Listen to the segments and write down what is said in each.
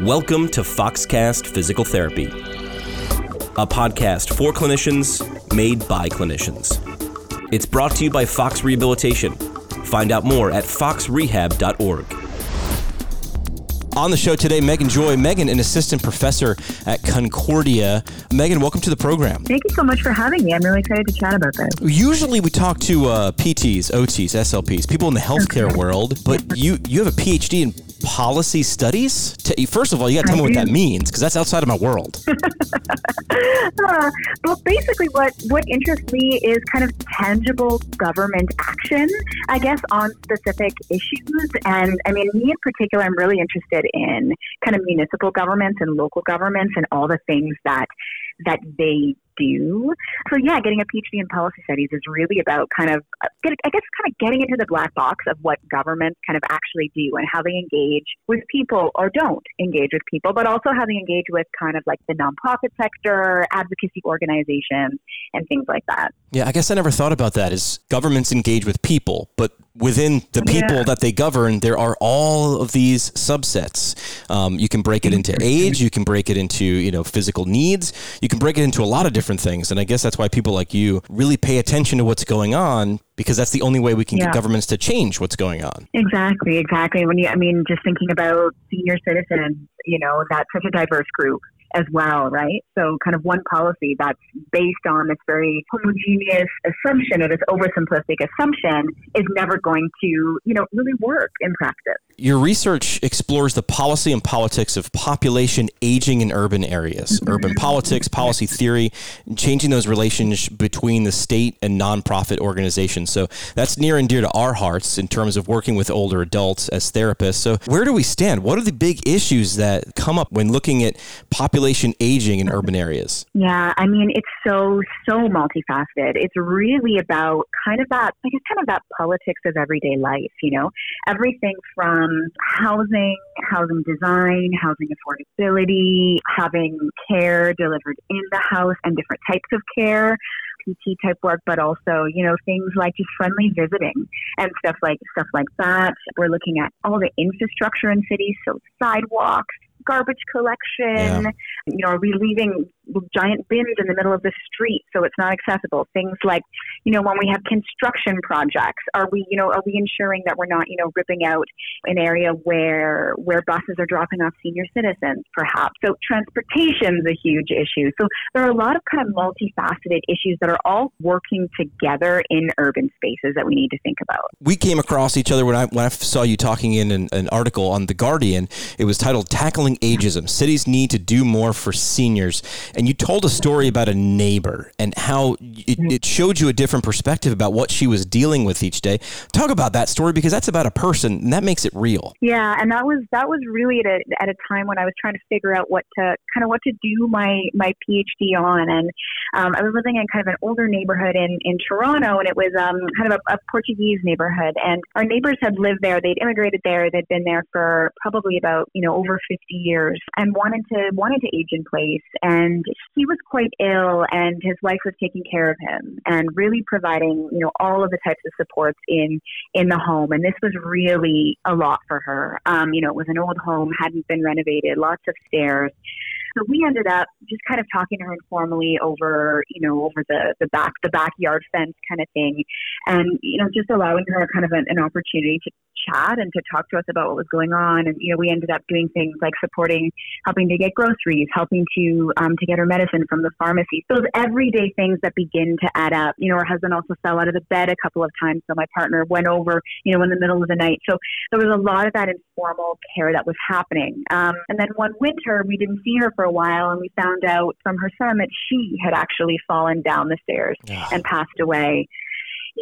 Welcome to Foxcast Physical Therapy, a podcast for clinicians made by clinicians. It's brought to you by Fox Rehabilitation. Find out more at foxrehab.org. On the show today, Meghan Joy. Meghan, an assistant professor at Concordia. Meghan, welcome to the program. Thank you so much for having me. I'm really excited to chat about this. Usually we talk to uh, PTs, OTs, SLPs, people in the healthcare world, but you, you have a PhD in policy studies? First of all, you got to tell me what that means because that's outside of my world. uh, well, basically, what what interests me is kind of tangible government action, I guess, on specific issues. And I mean, me in particular, I'm really interested in kind of municipal governments and local governments and all the things that that they do. So yeah, getting a PhD in policy studies is really about kind of, uh, I guess, kind of getting into the black box of what governments kind of actually do and how they engage with people or don't engage with people, but also how they engage with kind of like the nonprofit sector, advocacy organizations, and things like that. Yeah, I guess I never thought about that. Is governments engage with people, but within the people yeah. that they govern, there are all of these subsets. Um, you can break it into age, you can break it into you know physical needs, you can break it into a lot of different things. And I guess that's why people like you really pay attention to what's going on because that's the only way we can yeah. get governments to change what's going on. Exactly, exactly. When you, I mean, just thinking about senior citizens, you know, that's such a diverse group as well, right? So, kind of one policy that's based on this very homogeneous assumption or this oversimplistic assumption is never going to, you know, really work in practice. Your research explores the policy and politics of population aging in urban areas, mm-hmm. urban politics, policy theory, and changing those relations between the state and nonprofit organizations. So, that's near and dear to our hearts in terms of working with older adults as therapists. So, where do we stand? What are the big issues that come up when looking at population? Population aging in urban areas? Yeah, I mean, it's so, so multifaceted. It's really about kind of that, I guess, kind of that politics of everyday life, you know, everything from housing, housing design, housing affordability, having care delivered in the house and different types of care. PT type work, but also, you know, things like just friendly visiting and stuff like stuff like that. We're looking at all the infrastructure in cities, so sidewalks, garbage collection? Yeah. You know, are we leaving giant bins in the middle of the street so it's not accessible? Things like, you know, when we have construction projects, are we, you know, are we ensuring that we're not, you know, ripping out an area where where buses are dropping off senior citizens, perhaps? So transportation is a huge issue. So there are a lot of kind of multifaceted issues that are all working together in urban spaces that we need to think about. We came across each other when I when I saw you talking in an, an article on the Guardian. It was titled "Tackling ageism. Cities need to do more for seniors. And you told a story about a neighbor and how it, it, showed you a different perspective about what she was dealing with each day. Talk about that story because that's about a person and that makes it real. Yeah, and that was that was really at a, at a time when I was trying to figure out what to kind of what to do my my PhD on, and um, I was living in kind of an older neighborhood in in Toronto, and it was um, kind of a, a Portuguese neighborhood, and our neighbors had lived there. They'd immigrated there. They'd been there for probably about you know over 50 years and wanted to wanted to age in place and he was quite ill and his wife was taking care of him and really providing you know all of the types of supports in in the home. And this was really a lot for her. Um, you know it was an old home hadn't been renovated lots of stairs so we ended up just kind of talking to her informally over, you know, over the, the back, the backyard fence kind of thing. And, you know, just allowing her kind of an, an opportunity to chat and to talk to us about what was going on. And, you know, we ended up doing things like supporting, helping to get groceries, helping to, um, to get her medicine from the pharmacy. Those everyday things that begin to add up. You know, her husband also fell out of the bed a couple of times. So my partner went over, you know, in the middle of the night. So there was a lot of that informal care that was happening. Um, and then one winter, we didn't see her for a while, and we found out from her son that she had actually fallen down the stairs yeah. and passed away.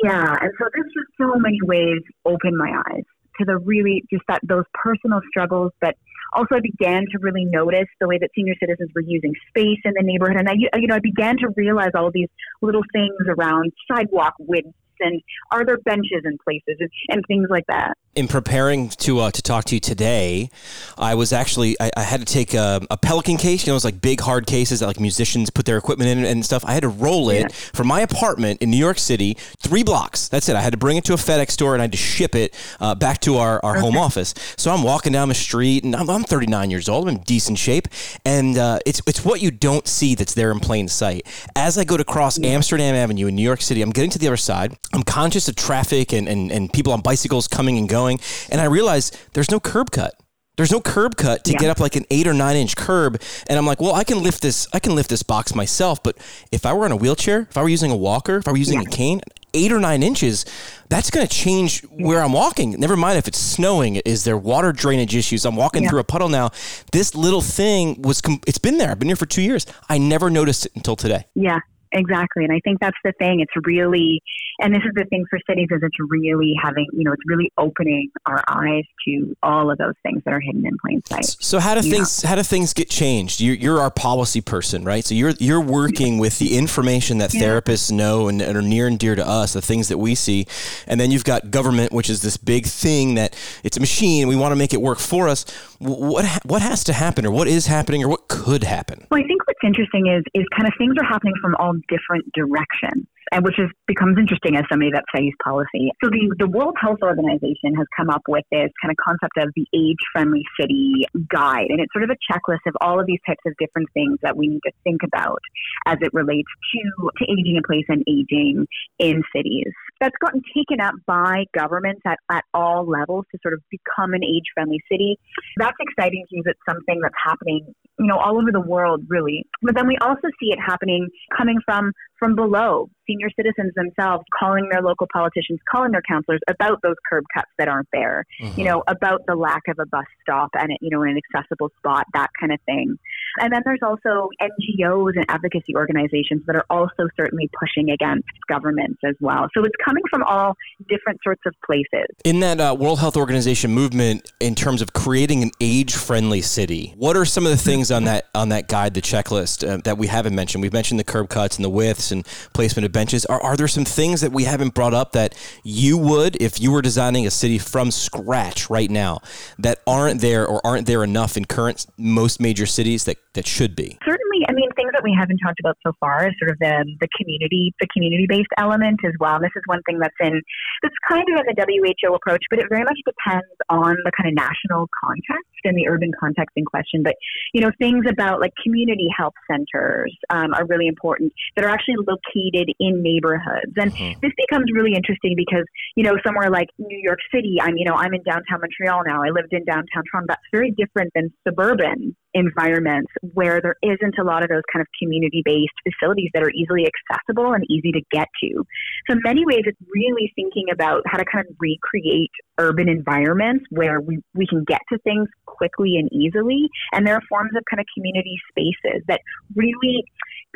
Yeah, and so this just so many ways opened my eyes to the really just that those personal struggles, but also I began to really notice the way that senior citizens were using space in the neighborhood, and I you know I began to realize all these little things around sidewalk widths and are there benches in places and, and things like that. In preparing to uh, to talk to you today, I was actually I, I had to take a, a, Pelican case. You know, it's like big hard cases that like musicians put their equipment in and stuff. I had to roll it yeah. from my apartment in New York City, three blocks. That's it. I had to bring it to a FedEx store and I had to ship it uh, back to our, our okay. home office. So I'm walking down the street and I'm, I'm 39 years old. I'm in decent shape, and uh, it's it's what you don't see that's there in plain sight. As I go to cross yeah. Amsterdam Avenue in New York City, I'm getting to the other side. I'm conscious of traffic and, and, and people on bicycles coming and going, and I realize there's no curb cut. There's no curb cut to yeah. get up like an eight or nine inch curb. And I'm like, well, I can lift this, I can lift this box myself. But if I were in a wheelchair, if I were using a walker, if I were using yeah. a cane, eight or nine inches, that's going to change where I'm walking. Never mind if it's snowing. Is there water drainage issues? I'm walking yeah. through a puddle now. This little thing was, it's been there. I've been here for two years. I never noticed it until today. Yeah, exactly. And I think that's the thing. It's really, and this is the thing for cities is it's really having, you know, it's really opening our eyes to all of those things that are hidden in plain sight. So how do things, how do things get changed? You're, you're our policy person, right? So you're, you're working with the information that yeah. therapists know and, and are near and dear to us, the things that we see. And then you've got government, which is this big thing that it's a machine. We want to make it work for us. What, what has to happen or what is happening or what could happen? Well, I think what's interesting is, is kind of things are happening from all different directions and which is becomes interesting as somebody that studies policy. So the, the World Health Organization has come up with this kind of concept of the age friendly city guide. And it's sort of a checklist of all of these types of different things that we need to think about as it relates to, to aging in place and aging in cities. That's gotten taken up by governments at, at all levels to sort of become an age friendly city. That's exciting because it's something that's happening, you know, all over the world really. But then we also see it happening coming from from below, senior citizens themselves calling their local politicians, calling their councilors about those curb cuts that aren't there, mm-hmm. you know, about the lack of a bus stop and, you know, an accessible spot, that kind of thing. And then there's also NGOs and advocacy organizations that are also certainly pushing against governments as well. So it's coming from all different sorts of places. In that uh, World Health Organization movement, in terms of creating an age-friendly city, what are some of the things on that on that guide, the checklist uh, that we haven't mentioned? We've mentioned the curb cuts and the widths and placement of benches. Are, are there some things that we haven't brought up that you would, if you were designing a city from scratch right now, that aren't there or aren't there enough in current most major cities that, that should be? Certainly. I mean, things that we haven't talked about so far is sort of the, the community, the community based element as well. And this is one thing that's in, that's kind of in the WHO approach, but it very much depends on the kind of national context and the urban context in question. But, you know, things about like community health centers um, are really important that are actually located in neighborhoods. And mm-hmm. this becomes really interesting because, you know, somewhere like New York City, I'm, you know, I'm in downtown Montreal now. I lived in downtown Toronto. That's very different than suburban environments where there isn't a lot of those kind of community based facilities that are easily accessible and easy to get to. So, in many ways, it's really thinking about how to kind of recreate urban environments where we, we can get to things quickly and easily. And there are forms of kind of community spaces that really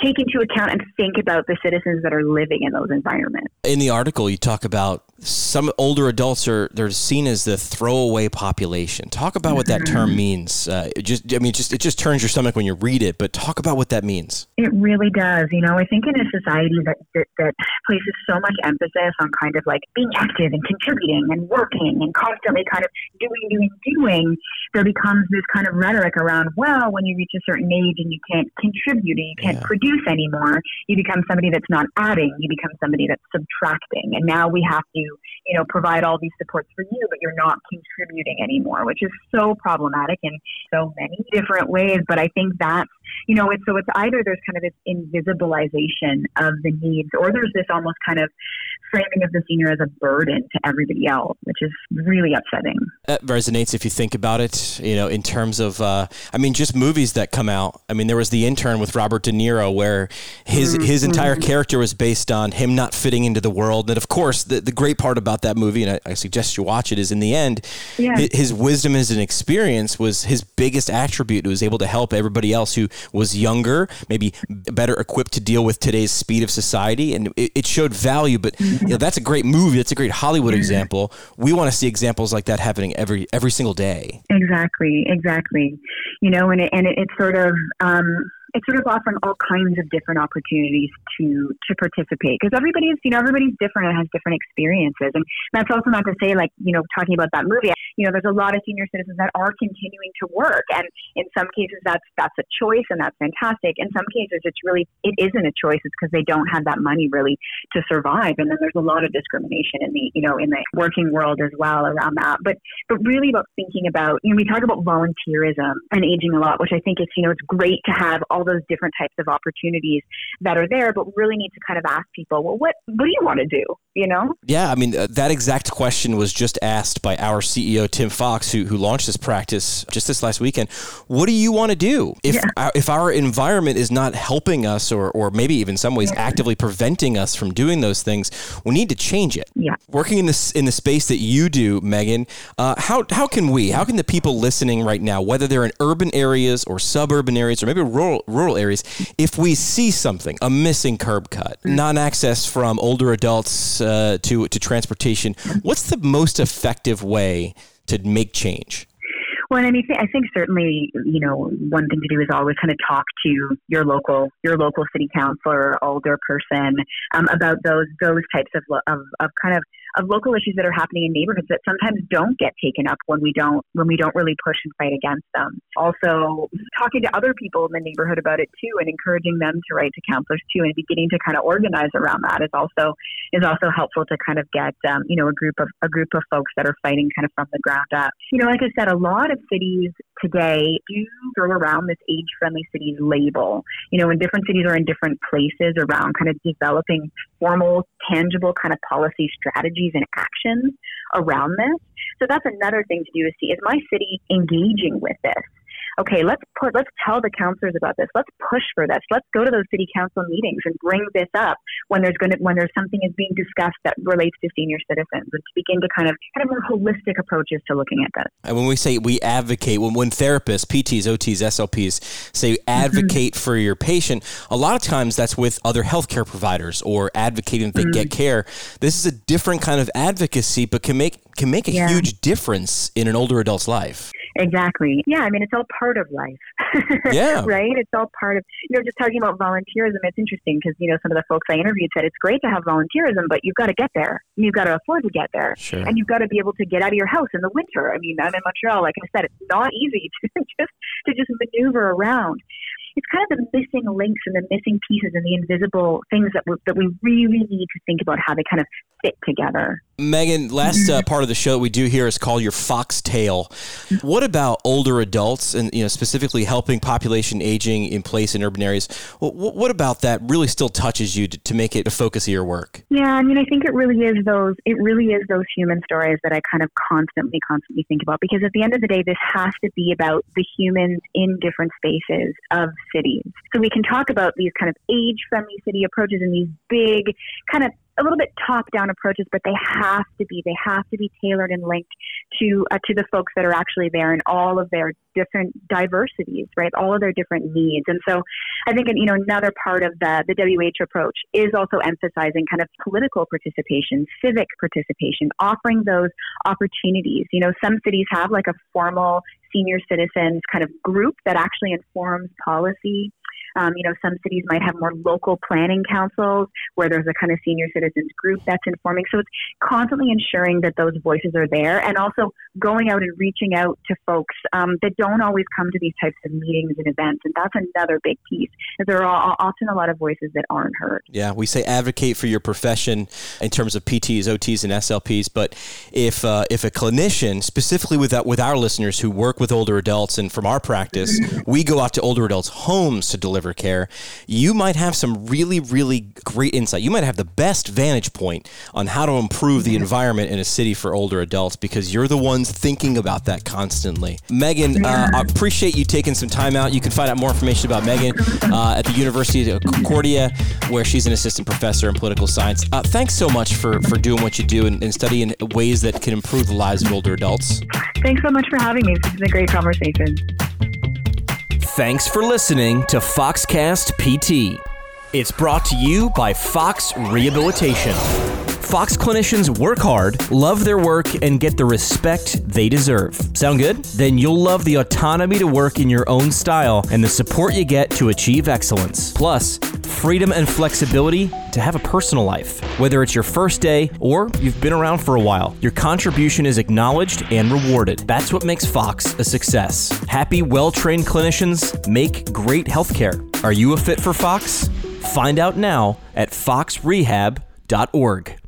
take into account and think about the citizens that are living in those environments. In the article, you talk about some older adults are they're seen as the throwaway population. Talk about what that term mm-hmm. means. Uh, just I mean, just it just turns your stomach when you read it. But talk about what that means. It really does. You know, I think in a society that, that that places so much emphasis on kind of like being active and contributing and working and constantly kind of doing, doing, doing, there becomes this kind of rhetoric around well, when you reach a certain age and you can't contribute and you can't yeah. produce anymore, you become somebody that's not adding. You become somebody that's subtracting. And now we have to you know, provide all these supports for you, but you're not contributing anymore, which is so problematic in so many different ways. But I think that's, you know, it's so it's either there's kind of this invisibilization of the needs, or there's this almost kind of framing of the senior as a burden to everybody else, which is really upsetting. That resonates if you think about it, you know, in terms of, uh, I mean, just movies that come out. I mean, there was The Intern with Robert De Niro, where his mm-hmm. his entire character was based on him not fitting into the world. And of course, the, the great part about that movie, and I, I suggest you watch it, is in the end, yeah. his, his wisdom as an experience was his biggest attribute. It was able to help everybody else who was younger, maybe better equipped to deal with today's speed of society. And it, it showed value, but mm-hmm you know, that's a great movie. That's a great Hollywood example. We want to see examples like that happening every every single day. Exactly, exactly. You know, and it, and it, it's sort of. Um, it's sort of offering all kinds of different opportunities to to participate. Because everybody's you know everybody's different and has different experiences. And that's also not to say like you know talking about that movie you know there's a lot of senior citizens that are continuing to work. And in some cases that's that's a choice and that's fantastic. In some cases it's really it isn't a choice. It's because they don't have that money really to survive. And then there's a lot of discrimination in the you know in the working world as well around that. But but really about thinking about you know we talk about volunteerism and aging a lot which I think is you know it's great to have all those different types of opportunities that are there but really need to kind of ask people well what what do you want to do you know? Yeah I mean uh, that exact question was just asked by our CEO Tim Fox who, who launched this practice just this last weekend. What do you want to do? If yeah. our, if our environment is not helping us or or maybe even some ways actively preventing us from doing those things we need to change it. Yeah. Working in this in the space that you do Meghan uh, how how can we how can the people listening right now whether they're in urban areas or suburban areas or maybe rural rural areas if we see something a missing curb cut mm. non-access from older adults uh, to to transportation what's the most effective way to make change? Well, I mean, I think certainly, you know, one thing to do is always kind of talk to your local, your local city councilor, or alderperson, um, about those those types of, of of kind of of local issues that are happening in neighborhoods that sometimes don't get taken up when we don't when we don't really push and fight against them. Also, talking to other people in the neighborhood about it too, and encouraging them to write to councilors too, and beginning to kind of organize around that is also is also helpful to kind of get um, you know a group of a group of folks that are fighting kind of from the ground up. You know, like I said, a lot of cities today do throw around this age friendly cities label. You know, and different cities are in different places around kind of developing formal, tangible kind of policy strategies and actions around this. So that's another thing to do is see is my city engaging with this? Okay, let's put, let's tell the councilors about this. Let's push for this. Let's go to those city council meetings and bring this up when there's going to, when there's something is being discussed that relates to senior citizens and to begin to kind of, kind of more holistic approaches to looking at this. And when we say we advocate, when, when therapists, PTs, OTs, SLPs say mm-hmm. advocate mm-hmm. for your patient, a lot of times that's with other healthcare providers or advocating that they mm-hmm. get care. This is a different kind of advocacy, but can make, can make a yeah. huge difference in an older adult's life. Exactly. Yeah, I mean, it's all part of life. yeah. right? It's all part of, you know, just talking about volunteerism, it's interesting because, you know, some of the folks I interviewed said it's great to have volunteerism, but you've got to get there. And You've got to afford to get there. Sure. And you've got to be able to get out of your house in the winter. I mean, I'm in Montreal. Like I said, it's not easy to just, to just maneuver around it's kind of the missing links and the missing pieces and the invisible things that we, that we really need to think about how they kind of fit together. Meghan, last uh, part of the show that we do here is called your foxtail. What about older adults and you know specifically helping population aging in place in urban areas? What, what about that really still touches you to, to, make it a focus of your work? Yeah, I mean, I think it really is those. It really is those human stories that I kind of constantly, constantly think about because at the end of the day, this has to be about the humans in different spaces of cities. So we can talk about these kind of age-friendly city approaches and these big kind of a little bit top down approaches, but they have to be they have to be tailored and linked to uh, to the folks that are actually there and all of their different diversities, right? All of their different needs. And so, I think you know another part of the the WH approach is also emphasizing kind of political participation, civic participation, offering those opportunities. You know, some cities have like a formal senior citizens kind of group that actually informs policy um, you know, some cities might have more local planning councils where there's a kind of senior citizens group that's informing. So it's constantly ensuring that those voices are there and also going out and reaching out to folks um, that don't always come to these types of meetings and events. And that's another big piece. There are often a lot of voices that aren't heard. Yeah, we say advocate for your profession in terms of PTs, OTs, and SLPs. But if uh, if a clinician, specifically with that, with our listeners who work with older adults, and from our practice, we go out to older adults' homes to deliver care, you might have some really, really great insight. You might have the best vantage point on how to improve the environment in a city for older adults because you're the ones thinking about that constantly. Meghan, uh, I appreciate you taking some time out. You can find out more information about Meghan uh, at the University of Concordia, where she's an assistant professor in political science. Uh, thanks so much for, for doing what you do and, and studying ways that can improve the lives of older adults. Thanks so much for having me. This is a great conversation. Thanks for listening to Foxcast PT. It's brought to you by Fox Rehabilitation. Fox clinicians work hard, love their work, and get the respect they deserve. Sound good? Then you'll love the autonomy to work in your own style and the support you get to achieve excellence. Plus, freedom and flexibility to have a personal life. Whether it's your first day or you've been around for a while, your contribution is acknowledged and rewarded. That's what makes Fox a success. Happy, well trained clinicians make great healthcare. Are you a fit for Fox? Find out now at foxrehab.org.